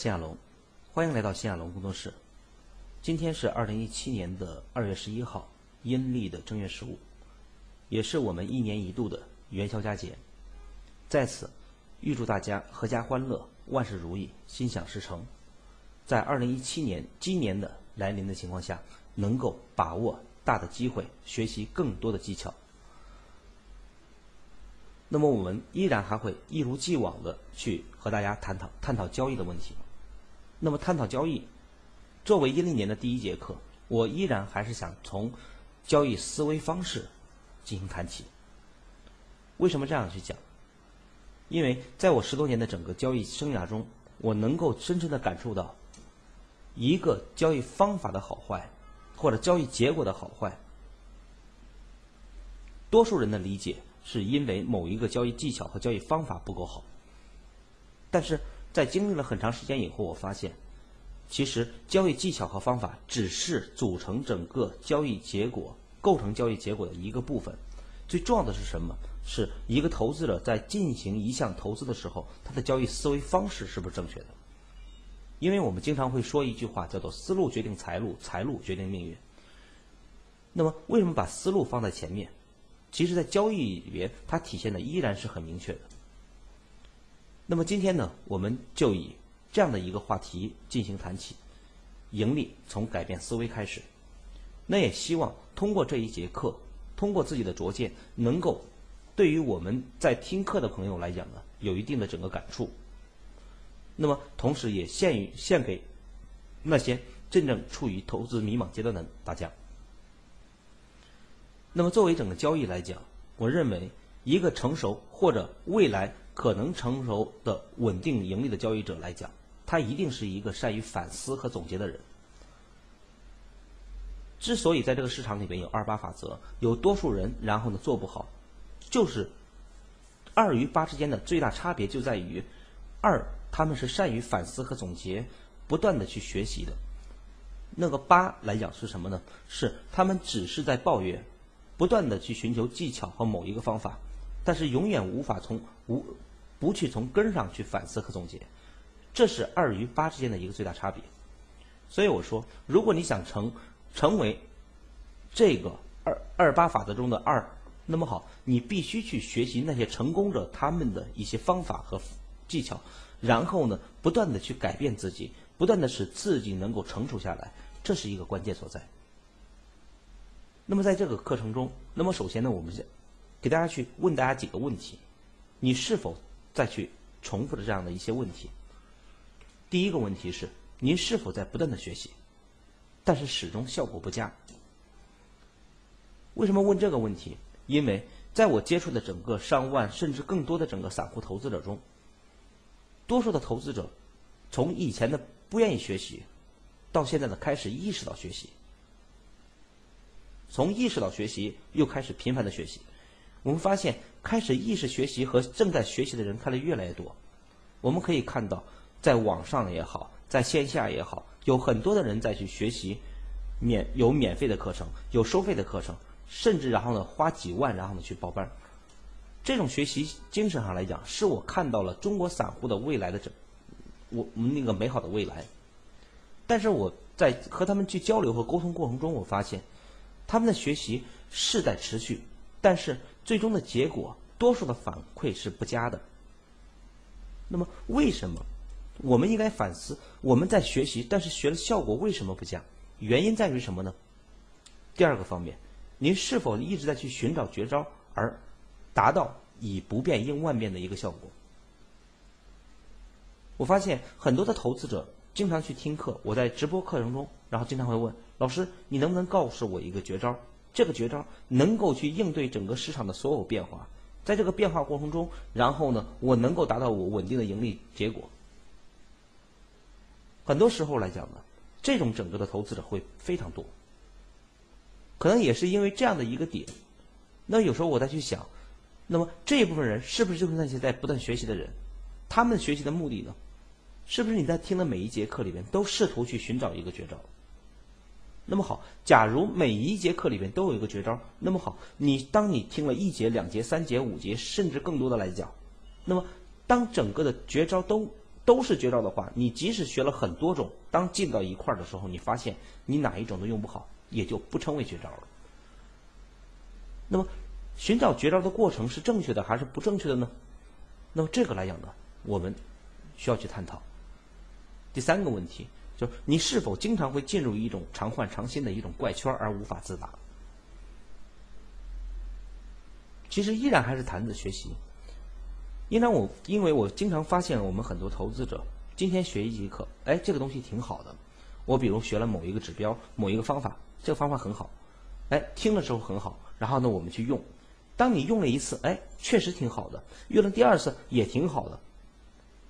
大家好，我是谢亚龙，欢迎来到谢亚龙工作室。今天是二零一七年的二月十一号，阴历的正月十五，也是我们一年一度的元宵佳节。在此，预祝大家阖家欢乐，万事如意，心想事成。在二零一七年今年的来临的情况下，能够把握大的机会，学习更多的技巧。那么我们依然还会一如既往的去和大家探讨探讨交易的问题。那么探讨交易，作为一零年的第一节课，我依然还是想从交易思维方式进行谈起。为什么这样去讲？因为在我十多年的整个交易生涯中，我能够深深的感受到，一个交易方法的好坏，或者交易结果的好坏，多数人的理解。是因为某一个交易技巧和交易方法不够好，但是在经历了很长时间以后，我发现，其实交易技巧和方法只是组成整个交易结果、构成交易结果的一个部分。最重要的是什么？是一个投资者在进行一项投资的时候，他的交易思维方式是不是正确的？因为我们经常会说一句话，叫做“思路决定财路，财路决定命运”。那么，为什么把思路放在前面？其实，在交易里边，它体现的依然是很明确的。那么今天呢，我们就以这样的一个话题进行谈起，盈利从改变思维开始。那也希望通过这一节课，通过自己的拙见，能够对于我们在听课的朋友来讲呢，有一定的整个感触。那么，同时也献于献给那些真正处于投资迷茫阶段的大家。那么，作为整个交易来讲，我认为一个成熟或者未来可能成熟的稳定盈利的交易者来讲，他一定是一个善于反思和总结的人。之所以在这个市场里边有二八法则，有多数人然后呢做不好，就是二与八之间的最大差别就在于，二他们是善于反思和总结，不断的去学习的。那个八来讲是什么呢？是他们只是在抱怨。不断的去寻求技巧和某一个方法，但是永远无法从无不去从根上去反思和总结，这是二与八之间的一个最大差别。所以我说，如果你想成成为这个二二八法则中的二，那么好，你必须去学习那些成功者他们的一些方法和技巧，然后呢，不断的去改变自己，不断的使自己能够成熟下来，这是一个关键所在。那么在这个课程中，那么首先呢，我们先给大家去问大家几个问题：你是否再去重复的这样的一些问题？第一个问题是，您是否在不断的学习，但是始终效果不佳？为什么问这个问题？因为在我接触的整个上万甚至更多的整个散户投资者中，多数的投资者从以前的不愿意学习，到现在的开始意识到学习。从意识到学习，又开始频繁的学习，我们发现开始意识学习和正在学习的人开的越来越多。我们可以看到，在网上也好，在线下也好，有很多的人在去学习，免有免费的课程，有收费的课程，甚至然后呢花几万然后呢去报班。这种学习精神上来讲，是我看到了中国散户的未来的整，我我们那个美好的未来。但是我在和他们去交流和沟通过程中，我发现。他们的学习是在持续，但是最终的结果，多数的反馈是不佳的。那么，为什么？我们应该反思，我们在学习，但是学的效果为什么不佳？原因在于什么呢？第二个方面，您是否一直在去寻找绝招，而达到以不变应万变的一个效果？我发现很多的投资者经常去听课，我在直播课程中，然后经常会问。老师，你能不能告诉我一个绝招？这个绝招能够去应对整个市场的所有变化，在这个变化过程中，然后呢，我能够达到我稳定的盈利结果。很多时候来讲呢，这种整个的投资者会非常多，可能也是因为这样的一个点。那有时候我再去想，那么这一部分人是不是就是那些在不断学习的人？他们学习的目的呢？是不是你在听的每一节课里面都试图去寻找一个绝招？那么好，假如每一节课里边都有一个绝招，那么好，你当你听了一节、两节、三节、五节，甚至更多的来讲，那么当整个的绝招都都是绝招的话，你即使学了很多种，当进到一块儿的时候，你发现你哪一种都用不好，也就不称为绝招了。那么，寻找绝招的过程是正确的还是不正确的呢？那么这个来讲呢，我们需要去探讨。第三个问题就是你是否经常会进入一种常换常新的一种怪圈而无法自拔？其实依然还是谈的学习。因为我因为我经常发现我们很多投资者今天学一节课，哎，这个东西挺好的。我比如学了某一个指标、某一个方法，这个方法很好，哎，听的时候很好。然后呢，我们去用。当你用了一次，哎，确实挺好的；用了第二次也挺好的。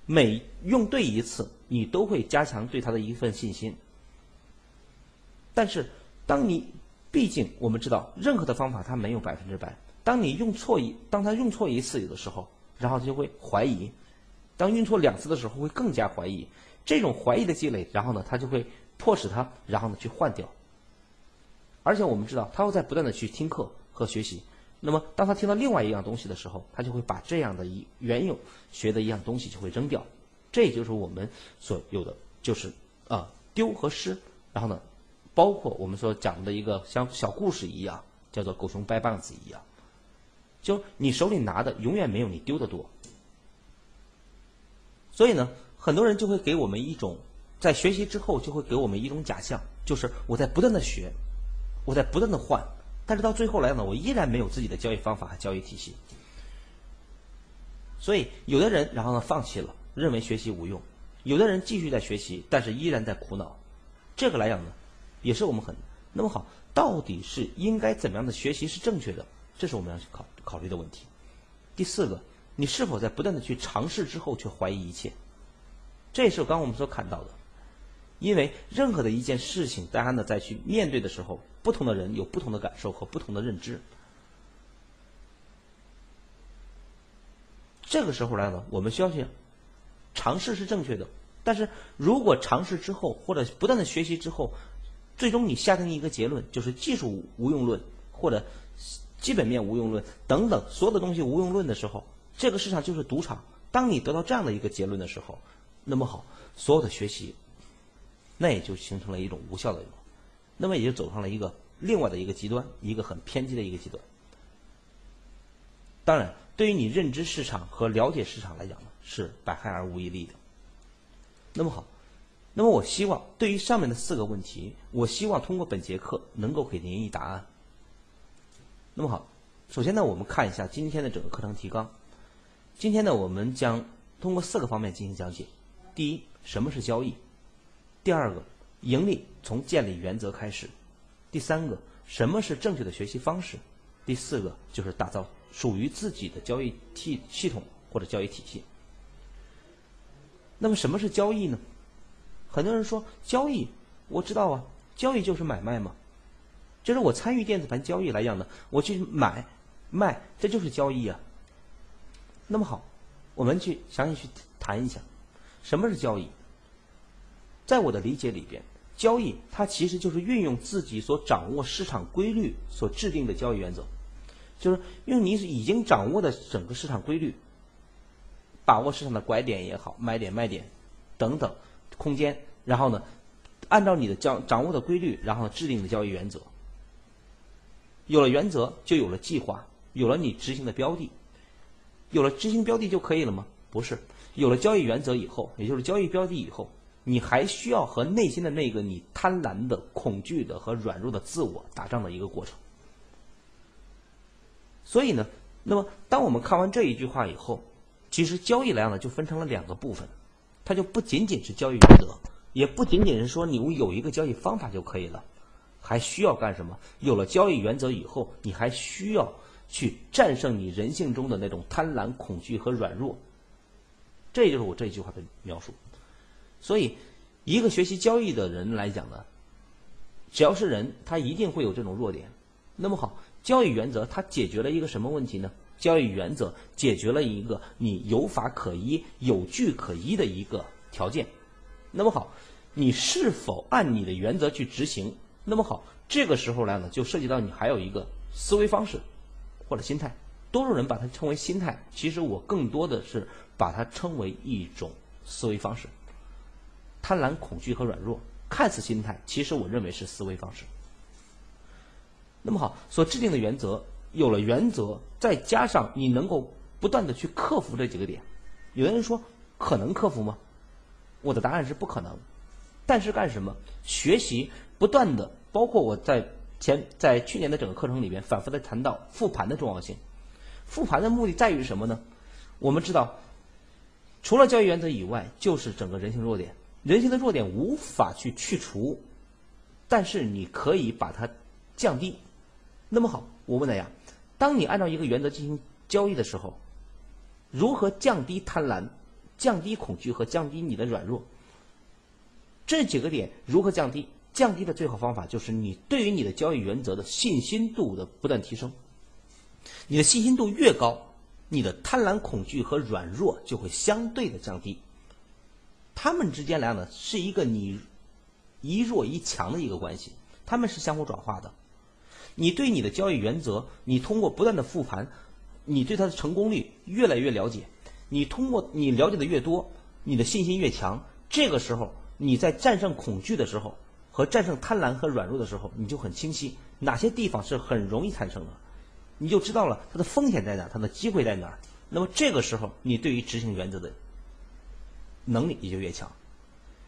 每用对一次，你都会加强对他的一份信心。但是，当你毕竟我们知道，任何的方法它没有百分之百。当你用错一，当他用错一次有的时候，然后他就会怀疑；当用错两次的时候，会更加怀疑。这种怀疑的积累，然后呢，他就会迫使他，然后呢去换掉。而且我们知道，他会在不断的去听课和学习。那么，当他听到另外一样东西的时候，他就会把这样的一原有学的一样东西就会扔掉。这就是我们所有的，就是啊丢和失。然后呢，包括我们所讲的一个像小故事一样，叫做狗熊掰棒子一样，就你手里拿的永远没有你丢的多。所以呢，很多人就会给我们一种在学习之后就会给我们一种假象，就是我在不断的学，我在不断的换。但是到最后来呢，我依然没有自己的交易方法和交易体系。所以有的人然后呢放弃了，认为学习无用；有的人继续在学习，但是依然在苦恼。这个来讲呢，也是我们很那么好。到底是应该怎么样的学习是正确的？这是我们要去考考虑的问题。第四个，你是否在不断的去尝试之后却怀疑一切？这也是刚我们所看到的。因为任何的一件事情，大家呢在去面对的时候。不同的人有不同的感受和不同的认知。这个时候来呢，我们需要去尝试是正确的。但是如果尝试之后或者不断的学习之后，最终你下定一个结论，就是技术无用论或者基本面无用论等等所有的东西无用论的时候，这个市场就是赌场。当你得到这样的一个结论的时候，那么好，所有的学习，那也就形成了一种无效的。那么也就走上了一个另外的一个极端，一个很偏激的一个极端。当然，对于你认知市场和了解市场来讲，是百害而无一利的。那么好，那么我希望对于上面的四个问题，我希望通过本节课能够给您一答案。那么好，首先呢，我们看一下今天的整个课程提纲。今天呢，我们将通过四个方面进行讲解。第一，什么是交易？第二个。盈利从建立原则开始。第三个，什么是正确的学习方式？第四个就是打造属于自己的交易系系统或者交易体系。那么什么是交易呢？很多人说交易，我知道啊，交易就是买卖嘛。就是我参与电子盘交易来讲呢，我去买卖，这就是交易啊。那么好，我们去详细去谈一下，什么是交易？在我的理解里边。交易它其实就是运用自己所掌握市场规律所制定的交易原则，就是用你已经掌握的整个市场规律，把握市场的拐点也好，买点卖点等等空间，然后呢，按照你的将掌握的规律，然后制定的交易原则。有了原则，就有了计划，有了你执行的标的，有了执行标的就可以了吗？不是，有了交易原则以后，也就是交易标的以后。你还需要和内心的那个你贪婪的、恐惧的和软弱的自我打仗的一个过程。所以呢，那么当我们看完这一句话以后，其实交易来讲呢，就分成了两个部分，它就不仅仅是交易原则，也不仅仅是说你有一个交易方法就可以了，还需要干什么？有了交易原则以后，你还需要去战胜你人性中的那种贪婪、恐惧和软弱。这就是我这句话的描述。所以，一个学习交易的人来讲呢，只要是人，他一定会有这种弱点。那么好，交易原则它解决了一个什么问题呢？交易原则解决了一个你有法可依、有据可依的一个条件。那么好，你是否按你的原则去执行？那么好，这个时候来呢，就涉及到你还有一个思维方式或者心态。多数人把它称为心态，其实我更多的是把它称为一种。思维方式。贪婪、恐惧和软弱，看似心态，其实我认为是思维方式。那么好，所制定的原则有了原则，再加上你能够不断的去克服这几个点。有的人说可能克服吗？我的答案是不可能。但是干什么？学习不断的，包括我在前在去年的整个课程里边反复的谈到复盘的重要性。复盘的目的在于什么呢？我们知道，除了交易原则以外，就是整个人性弱点。人性的弱点无法去去除，但是你可以把它降低。那么好，我问大家：当你按照一个原则进行交易的时候，如何降低贪婪、降低恐惧和降低你的软弱？这几个点如何降低？降低的最好方法就是你对于你的交易原则的信心度的不断提升。你的信心度越高，你的贪婪、恐惧和软弱就会相对的降低。他们之间来讲呢，是一个你一弱一强的一个关系，他们是相互转化的。你对你的交易原则，你通过不断的复盘，你对它的成功率越来越了解。你通过你了解的越多，你的信心越强。这个时候，你在战胜恐惧的时候和战胜贪婪和软弱的时候，你就很清晰哪些地方是很容易产生的，你就知道了它的风险在哪，它的机会在哪儿。那么这个时候，你对于执行原则的。能力也就越强，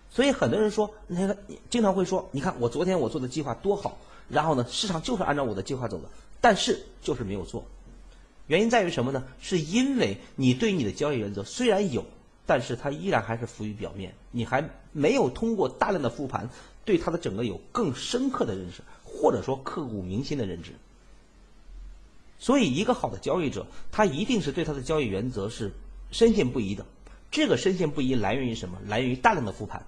所以很多人说，那个经常会说，你看我昨天我做的计划多好，然后呢，市场就是按照我的计划走的，但是就是没有做，原因在于什么呢？是因为你对你的交易原则虽然有，但是它依然还是浮于表面，你还没有通过大量的复盘，对它的整个有更深刻的认识，或者说刻骨铭心的认知。所以，一个好的交易者，他一定是对他的交易原则是深信不疑的。这个深信不疑来源于什么？来源于大量的复盘，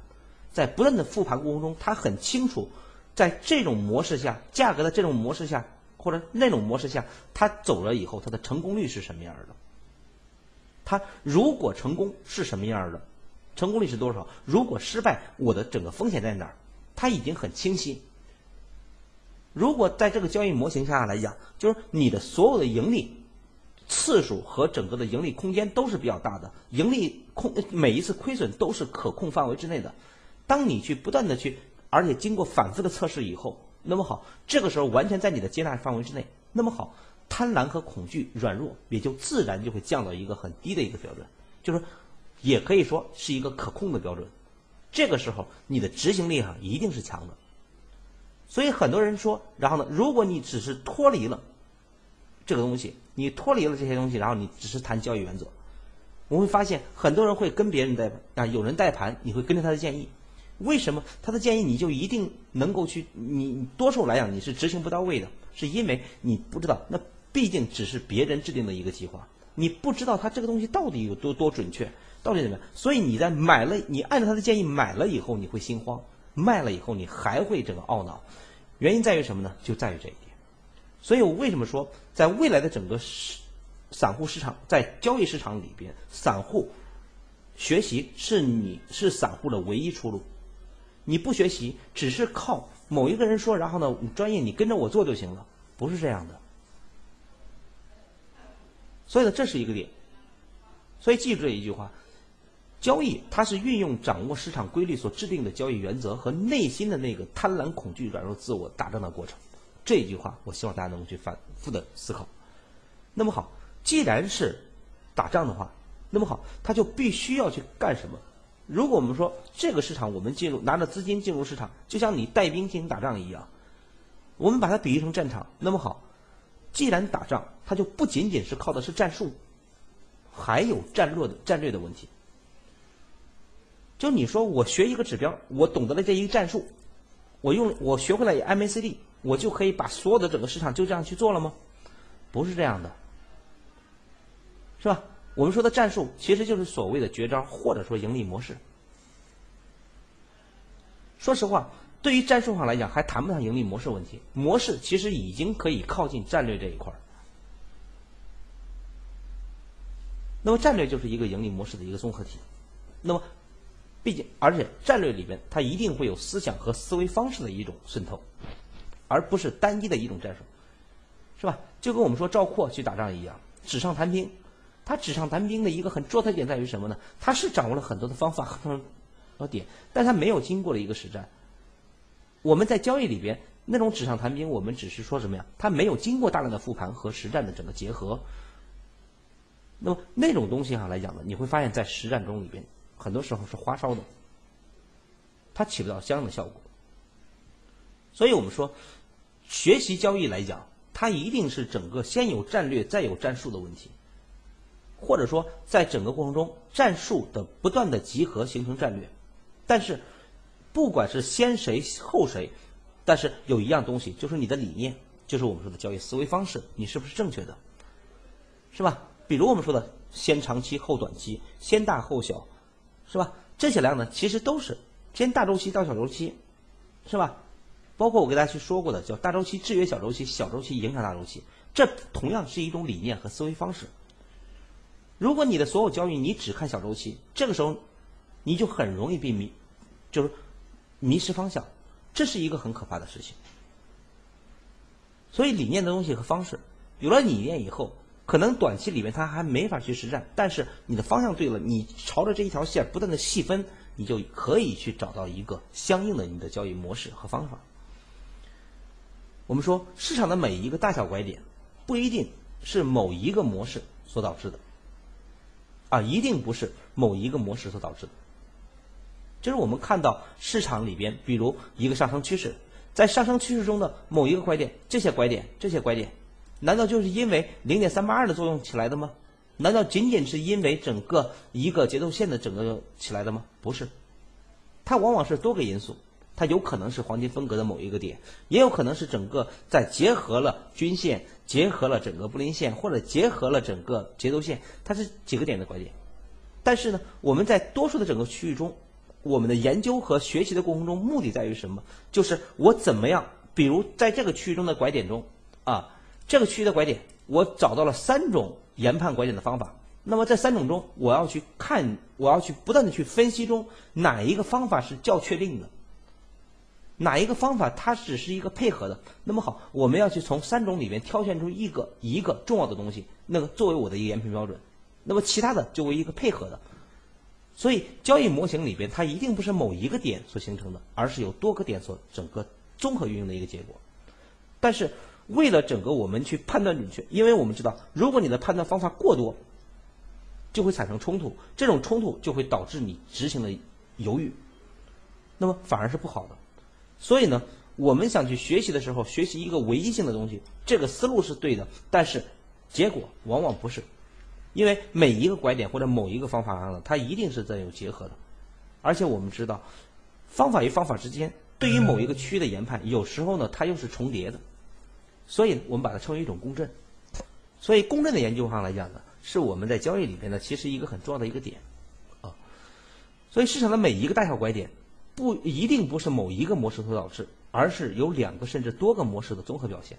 在不断的复盘过程中，他很清楚，在这种模式下，价格的这种模式下，或者那种模式下，他走了以后，他的成功率是什么样的？他如果成功是什么样的？成功率是多少？如果失败，我的整个风险在哪儿？他已经很清晰。如果在这个交易模型下来讲，就是你的所有的盈利。次数和整个的盈利空间都是比较大的，盈利控每一次亏损都是可控范围之内的。当你去不断的去，而且经过反复的测试以后，那么好，这个时候完全在你的接纳范围之内。那么好，贪婪和恐惧、软弱也就自然就会降到一个很低的一个标准，就是也可以说是一个可控的标准。这个时候你的执行力哈一定是强的。所以很多人说，然后呢，如果你只是脱离了这个东西。你脱离了这些东西，然后你只是谈交易原则，我会发现很多人会跟别人带啊，有人带盘，你会跟着他的建议，为什么他的建议你就一定能够去？你多数来讲你是执行不到位的，是因为你不知道，那毕竟只是别人制定的一个计划，你不知道他这个东西到底有多多准确，到底怎么样？所以你在买了，你按照他的建议买了以后，你会心慌；卖了以后，你还会这个懊恼。原因在于什么呢？就在于这一点。所以我为什么说，在未来的整个市散户市场，在交易市场里边，散户学习是你是散户的唯一出路。你不学习，只是靠某一个人说，然后呢，专业你跟着我做就行了，不是这样的。所以呢，这是一个点。所以记住这一句话：交易它是运用掌握市场规律所制定的交易原则和内心的那个贪婪、恐惧、软弱自我打仗的过程。这一句话，我希望大家能够去反复的思考。那么好，既然是打仗的话，那么好，他就必须要去干什么？如果我们说这个市场，我们进入拿着资金进入市场，就像你带兵进行打仗一样，我们把它比喻成战场。那么好，既然打仗，它就不仅仅是靠的是战术，还有战略的战略的问题。就你说我学一个指标，我懂得了这一个战术，我用我学会了 MACD。我就可以把所有的整个市场就这样去做了吗？不是这样的，是吧？我们说的战术其实就是所谓的绝招，或者说盈利模式。说实话，对于战术上来讲，还谈不上盈利模式问题。模式其实已经可以靠近战略这一块儿。那么战略就是一个盈利模式的一个综合体。那么，毕竟而且战略里边它一定会有思想和思维方式的一种渗透。而不是单一的一种战术，是吧？就跟我们说赵括去打仗一样，纸上谈兵，他纸上谈兵的一个很重要的点在于什么呢？他是掌握了很多的方法和点，但他没有经过了一个实战。我们在交易里边那种纸上谈兵，我们只是说什么呀？他没有经过大量的复盘和实战的整个结合。那么那种东西上来讲呢，你会发现在实战中里边，很多时候是花哨的，它起不到相应的效果。所以我们说，学习交易来讲，它一定是整个先有战略再有战术的问题。或者说，在整个过程中，战术的不断的集合形成战略，但是，不管是先谁后谁，但是有一样东西，就是你的理念，就是我们说的交易思维方式，你是不是正确的，是吧？比如我们说的先长期后短期，先大后小，是吧？这些量呢，其实都是先大周期到小周期，是吧？包括我给大家去说过的，叫大周期制约小周期，小周期影响大周期，这同样是一种理念和思维方式。如果你的所有交易你只看小周期，这个时候你就很容易被迷，就是迷失方向，这是一个很可怕的事情。所以理念的东西和方式有了理念以后，可能短期里面它还没法去实战，但是你的方向对了，你朝着这一条线不断的细分，你就可以去找到一个相应的你的交易模式和方法。我们说市场的每一个大小拐点，不一定是某一个模式所导致的。啊，一定不是某一个模式所导致的。就是我们看到市场里边，比如一个上升趋势，在上升趋势中的某一个拐点，这些拐点，这些拐点，难道就是因为零点三八二的作用起来的吗？难道仅仅是因为整个一个节奏线的整个起来的吗？不是，它往往是多个因素。它有可能是黄金分割的某一个点，也有可能是整个在结合了均线、结合了整个布林线，或者结合了整个节奏线，它是几个点的拐点。但是呢，我们在多数的整个区域中，我们的研究和学习的过程中，目的在于什么？就是我怎么样，比如在这个区域中的拐点中，啊，这个区域的拐点，我找到了三种研判拐点的方法。那么这三种中，我要去看，我要去不断的去分析中哪一个方法是较确定的。哪一个方法它只是一个配合的？那么好，我们要去从三种里面挑选出一个一个重要的东西，那个作为我的一个研评标准。那么其他的就为一个配合的。所以交易模型里边，它一定不是某一个点所形成的，而是有多个点所整个综合运用的一个结果。但是为了整个我们去判断准确，因为我们知道，如果你的判断方法过多，就会产生冲突，这种冲突就会导致你执行的犹豫，那么反而是不好的。所以呢，我们想去学习的时候，学习一个唯一性的东西，这个思路是对的，但是结果往往不是，因为每一个拐点或者某一个方法上呢，它一定是在有结合的，而且我们知道，方法与方法之间对于某一个区域的研判，有时候呢它又是重叠的，所以我们把它称为一种共振。所以共振的研究上来讲呢，是我们在交易里边呢，其实一个很重要的一个点啊。所以市场的每一个大小拐点。不一定不是某一个模式所导致，而是有两个甚至多个模式的综合表现。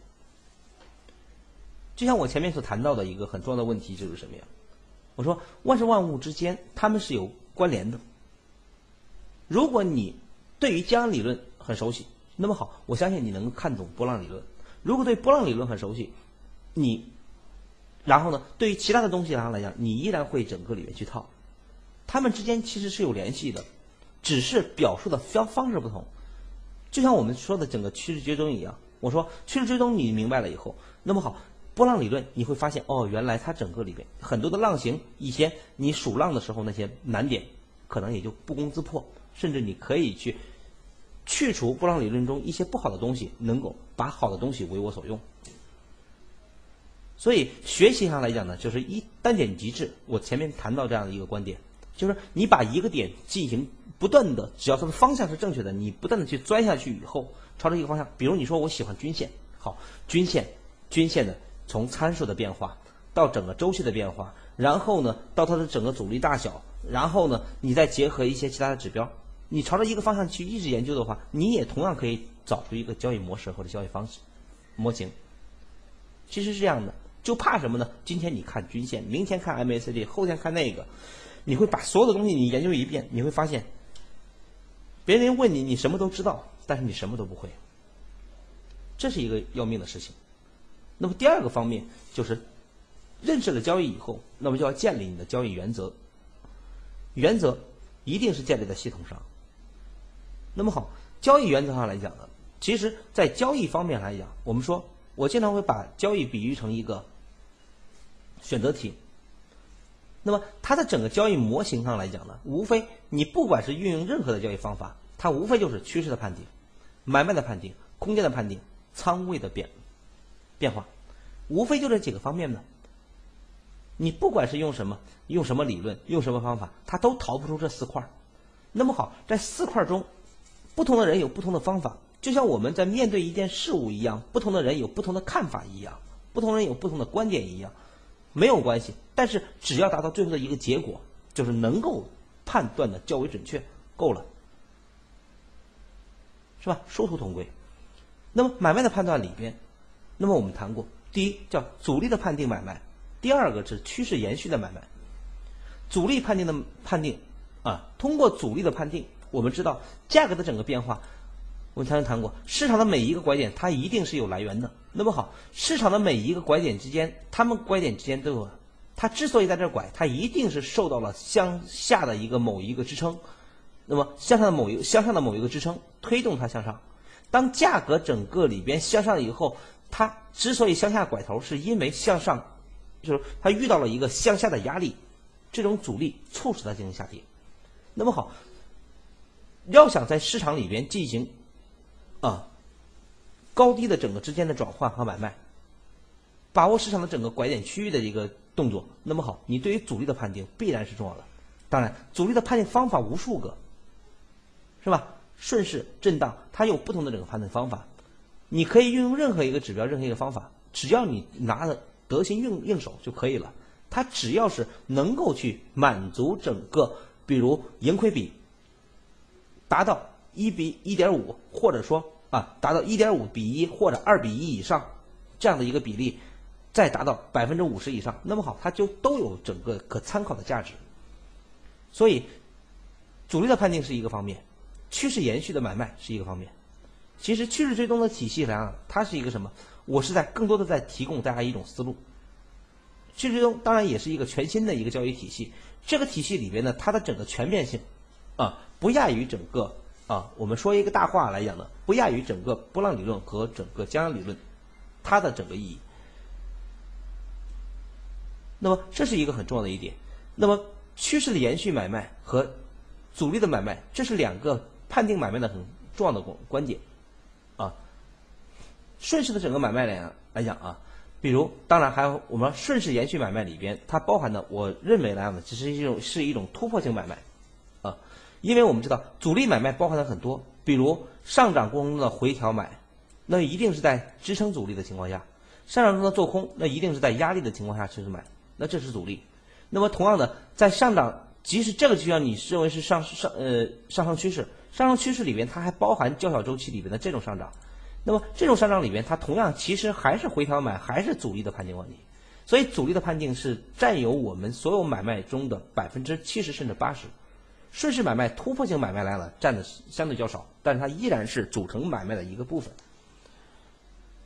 就像我前面所谈到的一个很重要的问题就是什么呀？我说万事万物之间它们是有关联的。如果你对于江理论很熟悉，那么好，我相信你能看懂波浪理论。如果对波浪理论很熟悉，你然后呢，对于其他的东西上来讲，你依然会整个里面去套，它们之间其实是有联系的。只是表述的方方式不同，就像我们说的整个趋势追踪一样。我说趋势追踪你明白了以后，那么好，波浪理论你会发现哦，原来它整个里边很多的浪形，一些你数浪的时候那些难点，可能也就不攻自破，甚至你可以去去除波浪理论中一些不好的东西，能够把好的东西为我所用。所以学习上来讲呢，就是一单点极致。我前面谈到这样的一个观点，就是你把一个点进行。不断的，只要它的方向是正确的，你不断的去钻下去以后，朝着一个方向，比如你说我喜欢均线，好，均线，均线的从参数的变化到整个周期的变化，然后呢到它的整个阻力大小，然后呢你再结合一些其他的指标，你朝着一个方向去一直研究的话，你也同样可以找出一个交易模式或者交易方式模型。其实是这样的，就怕什么呢？今天你看均线，明天看 MACD，后天看那个，你会把所有的东西你研究一遍，你会发现。别人问你，你什么都知道，但是你什么都不会，这是一个要命的事情。那么第二个方面就是认识了交易以后，那么就要建立你的交易原则。原则一定是建立在系统上。那么好，交易原则上来讲呢，其实在交易方面来讲，我们说，我经常会把交易比喻成一个选择题。那么它的整个交易模型上来讲呢，无非你不管是运用任何的交易方法，它无非就是趋势的判定、买卖的判定、空间的判定、仓位的变变化，无非就这几个方面呢。你不管是用什么，用什么理论，用什么方法，它都逃不出这四块那么好，在四块中，不同的人有不同的方法，就像我们在面对一件事物一样，不同的人有不同的看法一样，不同人有不同的观点一样，没有关系。但是只要达到最后的一个结果，就是能够判断的较为准确，够了，是吧？殊途同归。那么买卖的判断里边，那么我们谈过，第一叫阻力的判定买卖。第二个是趋势延续的买卖，阻力判定的判定啊，通过阻力的判定，我们知道价格的整个变化，我们才能谈过市场的每一个拐点，它一定是有来源的。那么好，市场的每一个拐点之间，它们拐点之间都有，它之所以在这拐，它一定是受到了向下的一个某一个支撑，那么向上的某一向上的某一个支撑推动它向上。当价格整个里边向上以后，它之所以向下拐头，是因为向上。就是它遇到了一个向下的压力，这种阻力促使它进行下跌。那么好，要想在市场里边进行啊高低的整个之间的转换和买卖，把握市场的整个拐点区域的一个动作，那么好，你对于阻力的判定必然是重要的。当然，阻力的判定方法无数个，是吧？顺势震荡，它有不同的整个判断方法。你可以运用任何一个指标，任何一个方法，只要你拿的。得心应应手就可以了。它只要是能够去满足整个，比如盈亏比达到一比一点五，或者说啊达到一点五比一或者二比一以上这样的一个比例，再达到百分之五十以上，那么好，它就都有整个可参考的价值。所以，主力的判定是一个方面，趋势延续的买卖是一个方面。其实趋势追踪的体系来讲，它是一个什么？我是在更多的在提供大家一种思路，趋势追踪当然也是一个全新的一个交易体系。这个体系里边呢，它的整个全面性，啊，不亚于整个啊，我们说一个大话来讲呢，不亚于整个波浪理论和整个江阳理论，它的整个意义。那么这是一个很重要的一点。那么趋势的延续买卖和阻力的买卖，这是两个判定买卖的很重要的关关键啊。顺势的整个买卖来来讲啊，比如当然还有我们顺势延续买卖里边，它包含的我认为来讲呢，只是一种是一种突破性买卖，啊，因为我们知道主力买卖包含的很多，比如上涨过程中的回调买，那一定是在支撑阻力的情况下；上涨中的做空，那一定是在压力的情况下去买，那这是阻力。那么同样的，在上涨，即使这个就像你认为是上上呃上升趋势，上升趋势里边它还包含较小周期里边的这种上涨。那么这种上涨里边，它同样其实还是回调买，还是阻力的判定问题。所以阻力的判定是占有我们所有买卖中的百分之七十甚至八十。顺势买卖、突破性买卖来了，占的相对较少，但是它依然是组成买卖的一个部分。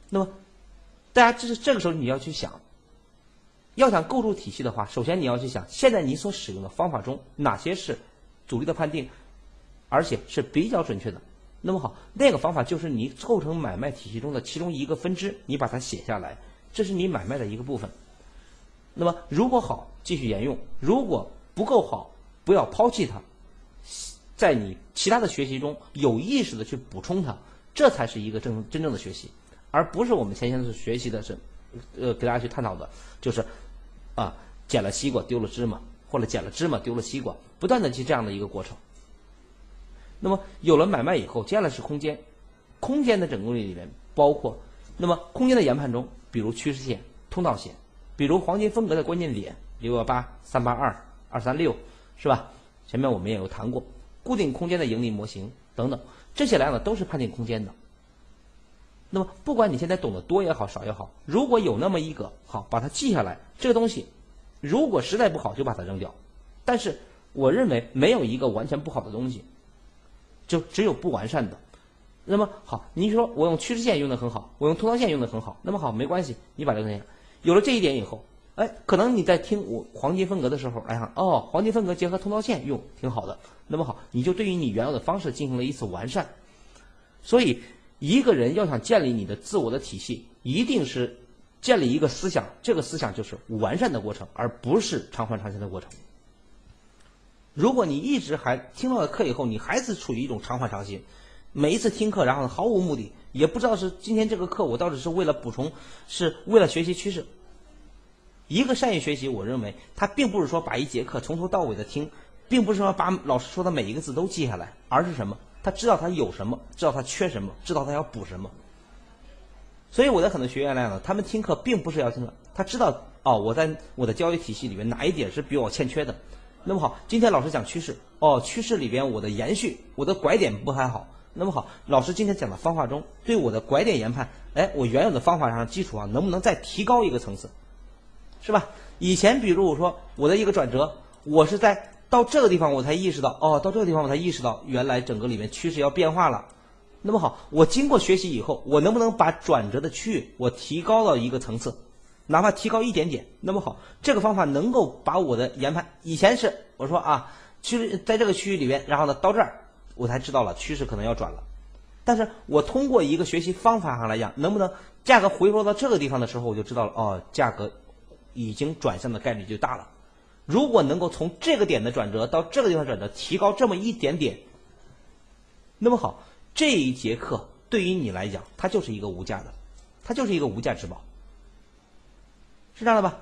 那么大家这是这个时候你要去想，要想构筑体系的话，首先你要去想，现在你所使用的方法中哪些是阻力的判定，而且是比较准确的。那么好，那个方法就是你构成买卖体系中的其中一个分支，你把它写下来，这是你买卖的一个部分。那么如果好，继续沿用；如果不够好，不要抛弃它，在你其他的学习中有意识的去补充它，这才是一个真真正的学习，而不是我们前些日学习的是，呃，给大家去探讨的，就是啊，捡了西瓜丢了芝麻，或者捡了芝麻丢了西瓜，不断的去这样的一个过程。那么有了买卖以后，接下来是空间，空间的整个里面包括，那么空间的研判中，比如趋势线、通道线，比如黄金分割的关键点六幺八、三八二、二三六，是吧？前面我们也有谈过固定空间的盈利模型等等，这些来呢都是判定空间的。那么不管你现在懂得多也好，少也好，如果有那么一个好，把它记下来，这个东西如果实在不好就把它扔掉。但是我认为没有一个完全不好的东西。就只有不完善的，那么好，你说我用趋势线用的很好，我用通道线用的很好，那么好没关系，你把这个东西有了这一点以后，哎，可能你在听我黄金分割的时候，哎呀，哦，黄金分割结合通道线用挺好的。那么好，你就对于你原有的方式进行了一次完善。所以，一个人要想建立你的自我的体系，一定是建立一个思想，这个思想就是完善的过程，而不是偿还偿还的过程。如果你一直还听到了课以后，你还是处于一种偿还偿还，每一次听课然后毫无目的，也不知道是今天这个课我到底是为了补充，是为了学习趋势。一个善于学习，我认为他并不是说把一节课从头到尾的听。并不是说把老师说的每一个字都记下来，而是什么？他知道他有什么，知道他缺什么，知道他要补什么。所以我的很多学员来讲，他们听课并不是要听课，他知道哦，我在我的教育体系里面哪一点是比我欠缺的。那么好，今天老师讲趋势，哦，趋势里边我的延续，我的拐点不还好？那么好，老师今天讲的方法中，对我的拐点研判，哎，我原有的方法上基础上能不能再提高一个层次？是吧？以前比如我说我的一个转折，我是在。到这个地方我才意识到，哦，到这个地方我才意识到，原来整个里面趋势要变化了。那么好，我经过学习以后，我能不能把转折的区域我提高到一个层次，哪怕提高一点点？那么好，这个方法能够把我的研判，以前是我说啊，其实在这个区域里边，然后呢到这儿我才知道了趋势可能要转了。但是我通过一个学习方法上来讲，能不能价格回落到这个地方的时候，我就知道了，哦，价格已经转向的概率就大了。如果能够从这个点的转折到这个地方转折，提高这么一点点，那么好，这一节课对于你来讲，它就是一个无价的，它就是一个无价之宝，是这样的吧？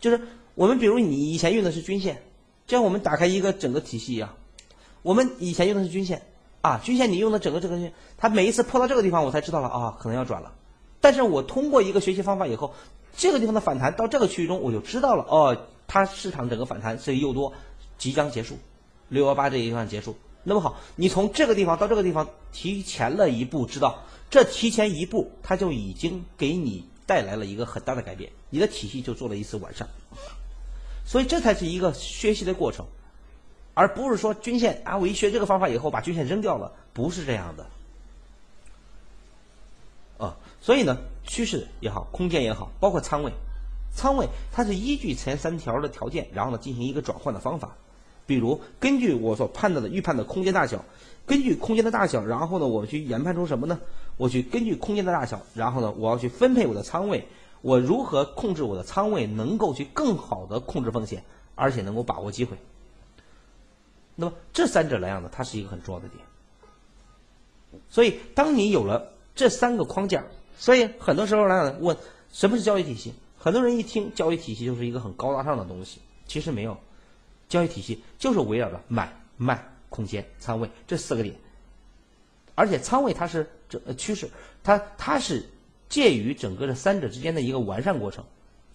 就是我们比如你以前用的是均线，就像我们打开一个整个体系一样，我们以前用的是均线啊，均线你用的整个这个线，它每一次破到这个地方，我才知道了啊，可能要转了。但是我通过一个学习方法以后，这个地方的反弹到这个区域中，我就知道了哦。它市场整个反弹是诱多，即将结束，六幺八这一地方结束。那么好，你从这个地方到这个地方提前了一步，知道这提前一步，它就已经给你带来了一个很大的改变，你的体系就做了一次完善。所以这才是一个学习的过程，而不是说均线啊，我一学这个方法以后把均线扔掉了，不是这样的。所以呢，趋势也好，空间也好，包括仓位。仓位它是依据前三条的条件，然后呢进行一个转换的方法。比如根据我所判断的预判的空间大小，根据空间的大小，然后呢我去研判出什么呢？我去根据空间的大小，然后呢我要去分配我的仓位，我如何控制我的仓位，能够去更好的控制风险，而且能够把握机会。那么这三者来讲呢，它是一个很重要的点。所以当你有了这三个框架，所以很多时候来讲问什么是交易体系？很多人一听交易体系就是一个很高大上的东西，其实没有，交易体系就是围绕着买卖、空间、仓位这四个点，而且仓位它是这趋势，它它是介于整个这三者之间的一个完善过程，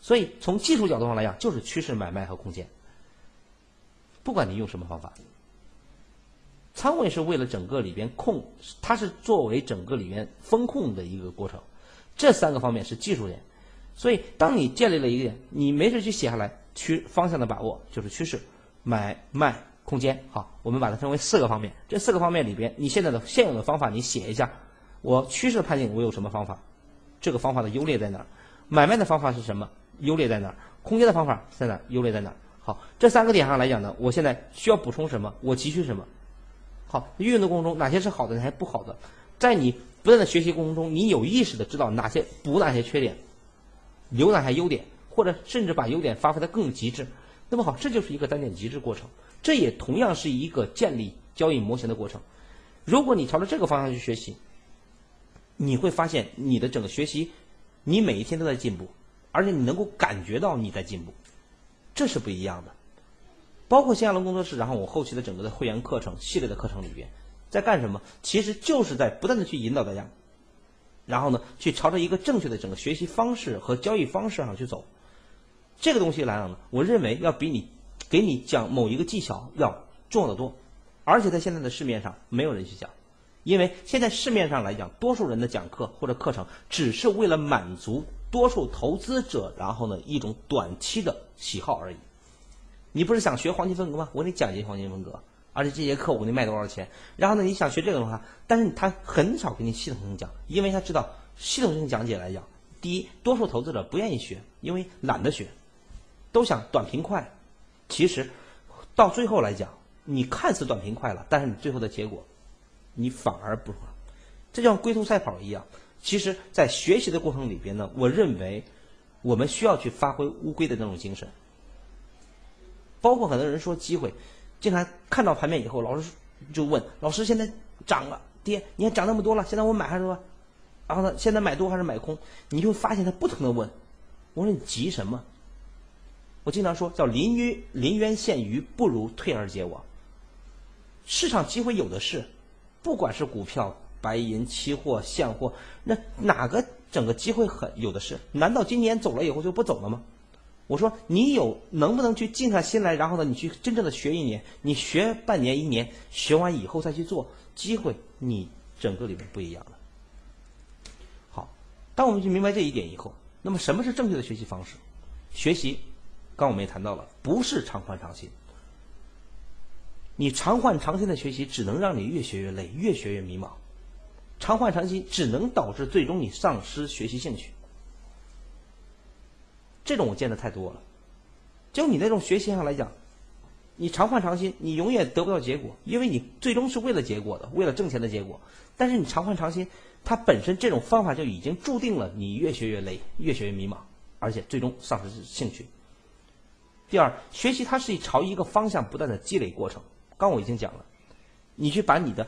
所以从技术角度上来讲，就是趋势、买卖和空间。不管你用什么方法，仓位是为了整个里边控，它是作为整个里面风控的一个过程，这三个方面是技术点。所以，当你建立了一个点，你没事去写下来，趋方向的把握就是趋势、买卖、空间。好，我们把它分为四个方面。这四个方面里边，你现在的现有的方法你写一下。我趋势判定我有什么方法？这个方法的优劣在哪儿？买卖的方法是什么？优劣在哪儿？空间的方法在哪儿？优劣在哪儿？好，这三个点上来讲呢，我现在需要补充什么？我急需什么？好，运用的过程中哪些是好的，哪些不好的？在你不断的学习过程中，你有意识的知道哪些补哪些缺点。留哪些优点，或者甚至把优点发挥的更极致，那么好，这就是一个单点极致过程。这也同样是一个建立交易模型的过程。如果你朝着这个方向去学习，你会发现你的整个学习，你每一天都在进步，而且你能够感觉到你在进步，这是不一样的。包括新亚龙工作室，然后我后期的整个的会员课程系列的课程里边，在干什么？其实就是在不断的去引导大家。然后呢，去朝着一个正确的整个学习方式和交易方式上去走，这个东西来讲呢，我认为要比你给你讲某一个技巧要重要的多，而且在现在的市面上没有人去讲，因为现在市面上来讲，多数人的讲课或者课程只是为了满足多数投资者，然后呢一种短期的喜好而已。你不是想学黄金分割吗？我给你讲一节黄金分割。而且这节课我给你卖多少钱？然后呢，你想学这个的话，但是他很少给你系统性讲，因为他知道系统性讲解来讲，第一，多数投资者不愿意学，因为懒得学，都想短平快，其实到最后来讲，你看似短平快了，但是你最后的结果，你反而不如，这就像龟兔赛跑一样。其实，在学习的过程里边呢，我认为我们需要去发挥乌龟的那种精神。包括很多人说机会，经常看到盘面以后，老师就问老师：“现在涨了，跌，你看涨那么多了，现在我买还是说，然后呢，现在买多还是买空？”你就会发现他不停的问，我说你急什么？我经常说叫临渊临渊羡鱼，不如退而结网。市场机会有的是，不管是股票、白银、期货、现货，那哪个整个机会很有的是？难道今年走了以后就不走了吗？我说你有能不能去静下心来，然后呢，你去真正的学一年，你学半年一年，学完以后再去做，机会你整个里面不一样了。好，当我们去明白这一点以后，那么什么是正确的学习方式？学习，刚我们也谈到了，不是常换常新。你常换常新的学习，只能让你越学越累，越学越迷茫。常换常新，只能导致最终你丧失学习兴趣。这种我见的太多了，就你那种学习上来讲，你常换常新，你永远得不到结果，因为你最终是为了结果的，为了挣钱的结果。但是你常换常新，它本身这种方法就已经注定了你越学越累，越学越迷茫，而且最终丧失兴趣。第二，学习它是朝一个方向不断的积累过程。刚我已经讲了，你去把你的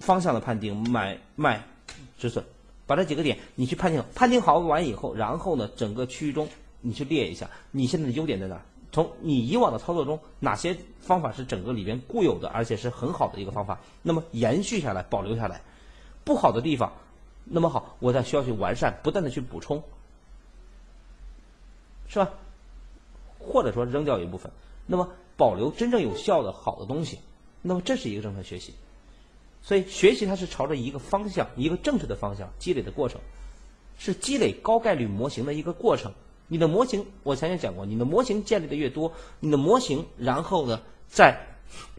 方向的判定、买卖止损，把这几个点你去判定，判定好完以后，然后呢，整个区域中。你去列一下，你现在的优点在哪？从你以往的操作中，哪些方法是整个里边固有的，而且是很好的一个方法？那么延续下来，保留下来。不好的地方，那么好，我再需要去完善，不断的去补充，是吧？或者说扔掉一部分，那么保留真正有效的好的东西。那么这是一个正常学习。所以学习它是朝着一个方向，一个正确的方向积累的过程，是积累高概率模型的一个过程。你的模型，我前面讲过，你的模型建立的越多，你的模型，然后呢，在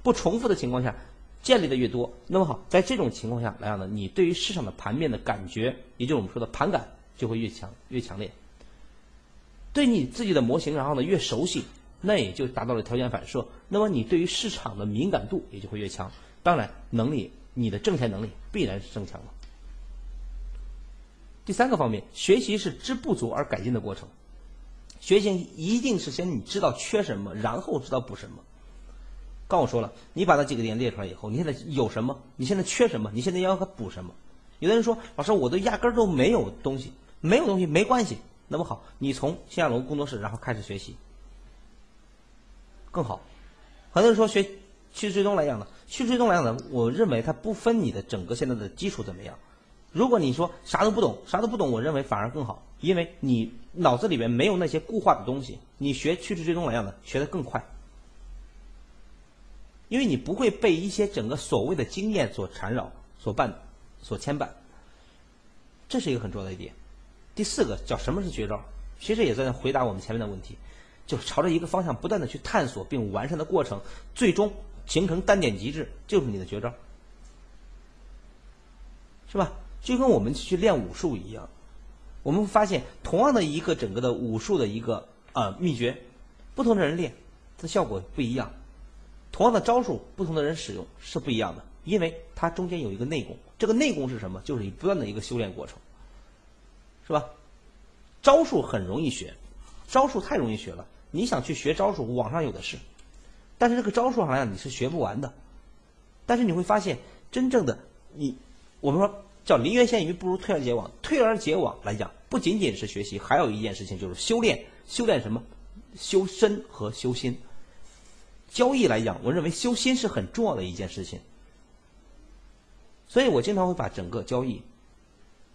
不重复的情况下建立的越多，那么好，在这种情况下来讲呢，你对于市场的盘面的感觉，也就是我们说的盘感，就会越强越强烈。对你自己的模型，然后呢越熟悉，那也就达到了条件反射，那么你对于市场的敏感度也就会越强。当然，能力，你的挣钱能力必然是增强了。第三个方面，学习是知不足而改进的过程。学习一定是先你知道缺什么，然后知道补什么。刚我说了，你把那几个点列出来以后，你现在有什么？你现在缺什么？你现在要他补什么？有的人说，老师，我都压根儿都没有东西，没有东西没关系。那么好，你从新亚龙工作室然后开始学习，更好。很多人说学趋势追踪来讲呢，趋势追踪来讲呢，我认为它不分你的整个现在的基础怎么样。如果你说啥都不懂，啥都不懂，我认为反而更好，因为你脑子里面没有那些固化的东西，你学趋势追踪来样的学得更快，因为你不会被一些整个所谓的经验所缠绕、所绊、所牵绊，这是一个很重要的一点。第四个叫什么是绝招？其实也在回答我们前面的问题，就朝着一个方向不断的去探索并完善的过程，最终形成单点极致，就是你的绝招，是吧？就跟我们去练武术一样，我们发现同样的一个整个的武术的一个呃秘诀，不同的人练，它效果不一样。同样的招数，不同的人使用是不一样的，因为它中间有一个内功。这个内功是什么？就是你不断的一个修炼过程，是吧？招数很容易学，招数太容易学了。你想去学招数，网上有的是，但是这个招数好像你是学不完的。但是你会发现，真正的你，我们说。叫临渊羡鱼，不如退而结网。退而结网来讲，不仅仅是学习，还有一件事情就是修炼。修炼什么？修身和修心。交易来讲，我认为修心是很重要的一件事情。所以我经常会把整个交易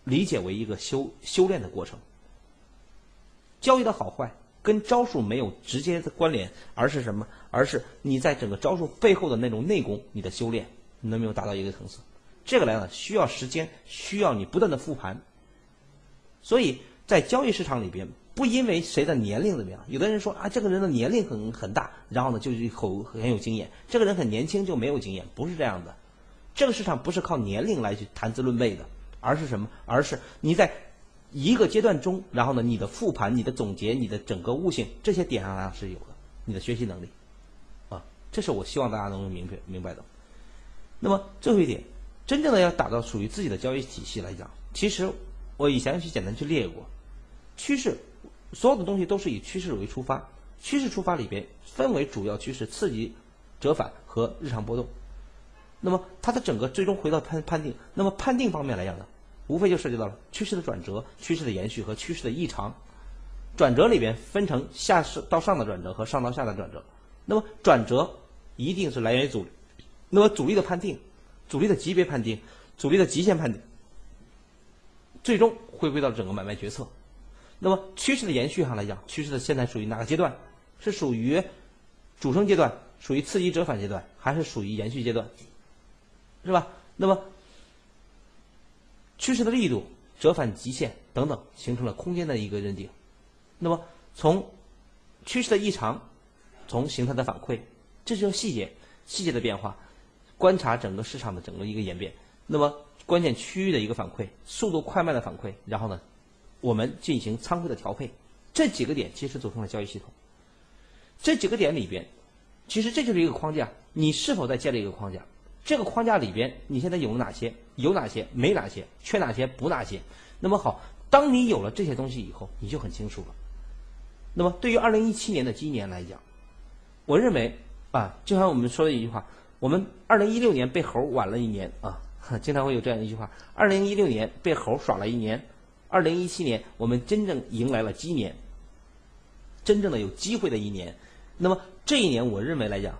理解为一个修修炼的过程。交易的好坏跟招数没有直接的关联，而是什么？而是你在整个招数背后的那种内功，你的修炼能没有达到一个层次。这个来呢，需要时间，需要你不断的复盘。所以在交易市场里边，不因为谁的年龄怎么样，有的人说啊，这个人的年龄很很大，然后呢就很很有经验；这个人很年轻就没有经验，不是这样的。这个市场不是靠年龄来去谈资论辈的，而是什么？而是你在一个阶段中，然后呢，你的复盘、你的总结、你的整个悟性这些点上是有的，你的学习能力，啊，这是我希望大家能够明白明白的。那么最后一点，真正的要打造属于自己的交易体系来讲，其实我以前去简单去列过，趋势，所有的东西都是以趋势为出发，趋势出发里边分为主要趋势、刺激、折返和日常波动。那么它的整个最终回到判判定，那么判定方面来讲呢，无非就涉及到了趋势的转折、趋势的延续和趋势的异常。转折里边分成下是到上的转折和上到下的转折。那么转折一定是来源于阻，那么阻力的判定、阻力的级别判定、阻力的极限判定，最终回归到整个买卖决策。那么趋势的延续上来讲，趋势的现在属于哪个阶段？是属于主升阶段，属于刺激折返阶段，还是属于延续阶段？是吧？那么趋势的力度、折返极限等等，形成了空间的一个认定。那么从趋势的异常，从形态的反馈，这就是细节、细节的变化，观察整个市场的整个一个演变。那么关键区域的一个反馈，速度快慢的反馈，然后呢，我们进行仓位的调配，这几个点其实组成了交易系统。这几个点里边，其实这就是一个框架。你是否在建立一个框架？这个框架里边，你现在有哪些？有哪些？没哪些？缺哪些？补哪些？那么好，当你有了这些东西以后，你就很清楚了。那么对于二零一七年的今年来讲，我认为啊，就像我们说的一句话，我们二零一六年被猴晚了一年啊，经常会有这样一句话：二零一六年被猴耍了一年，二零一七年我们真正迎来了鸡年，真正的有机会的一年。那么这一年，我认为来讲，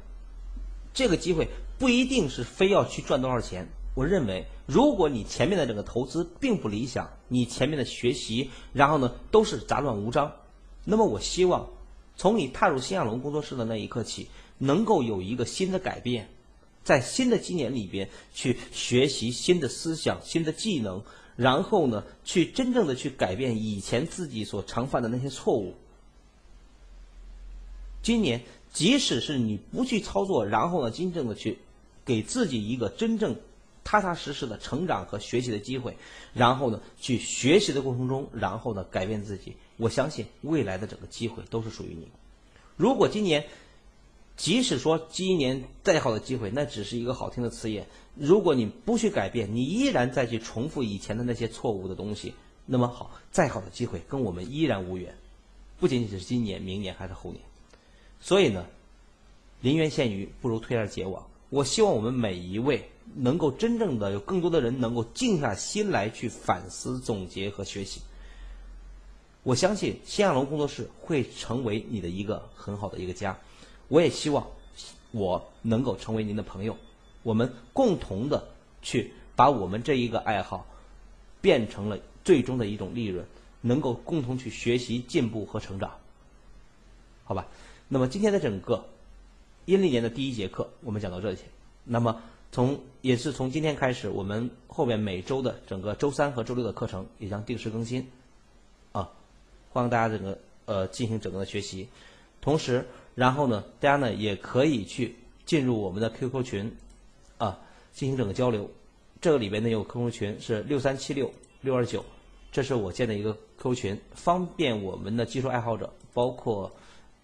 这个机会。不一定是非要去赚多少钱。我认为，如果你前面的这个投资并不理想，你前面的学习，然后呢都是杂乱无章，那么我希望，从你踏入新亚龙工作室的那一刻起，能够有一个新的改变，在新的今年里边去学习新的思想、新的技能，然后呢去真正的去改变以前自己所常犯的那些错误。今年，即使是你不去操作，然后呢真正的去。给自己一个真正踏踏实实的成长和学习的机会，然后呢，去学习的过程中，然后呢，改变自己。我相信未来的整个机会都是属于你。如果今年，即使说今年再好的机会，那只是一个好听的词眼。如果你不去改变，你依然再去重复以前的那些错误的东西，那么好，再好的机会跟我们依然无缘。不仅仅是今年、明年还是后年。所以呢，临渊羡鱼，不如推而结网。我希望我们每一位能够真正的有更多的人能够静下心来去反思、总结和学习。我相信新亚龙工作室会成为你的一个很好的一个家。我也希望我能够成为您的朋友，我们共同的去把我们这一个爱好变成了最终的一种利润，能够共同去学习、进步和成长。好吧，那么今天的整个。阴历年的第一节课，我们讲到这里。那么，从也是从今天开始，我们后面每周的整个周三和周六的课程也将定时更新，啊，欢迎大家整个呃进行整个的学习。同时，然后呢，大家呢也可以去进入我们的 QQ 群，啊，进行整个交流。这个里边呢有 QQ 群是六三七六六二九，这是我建的一个 QQ 群，方便我们的技术爱好者，包括。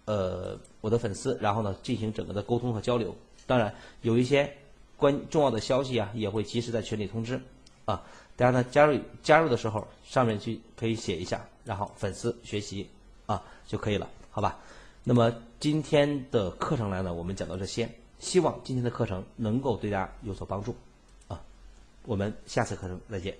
呃，我的粉丝，然后呢，进行整个的沟通和交流。当然，有一些关重要的消息啊，也会及时在群里通知。啊，大家呢加入加入的时候，上面去可以写一下，然后粉丝学习啊就可以了，好吧？那么今天的课程来呢，我们讲到这些，希望今天的课程能够对大家有所帮助。啊，我们下次课程再见。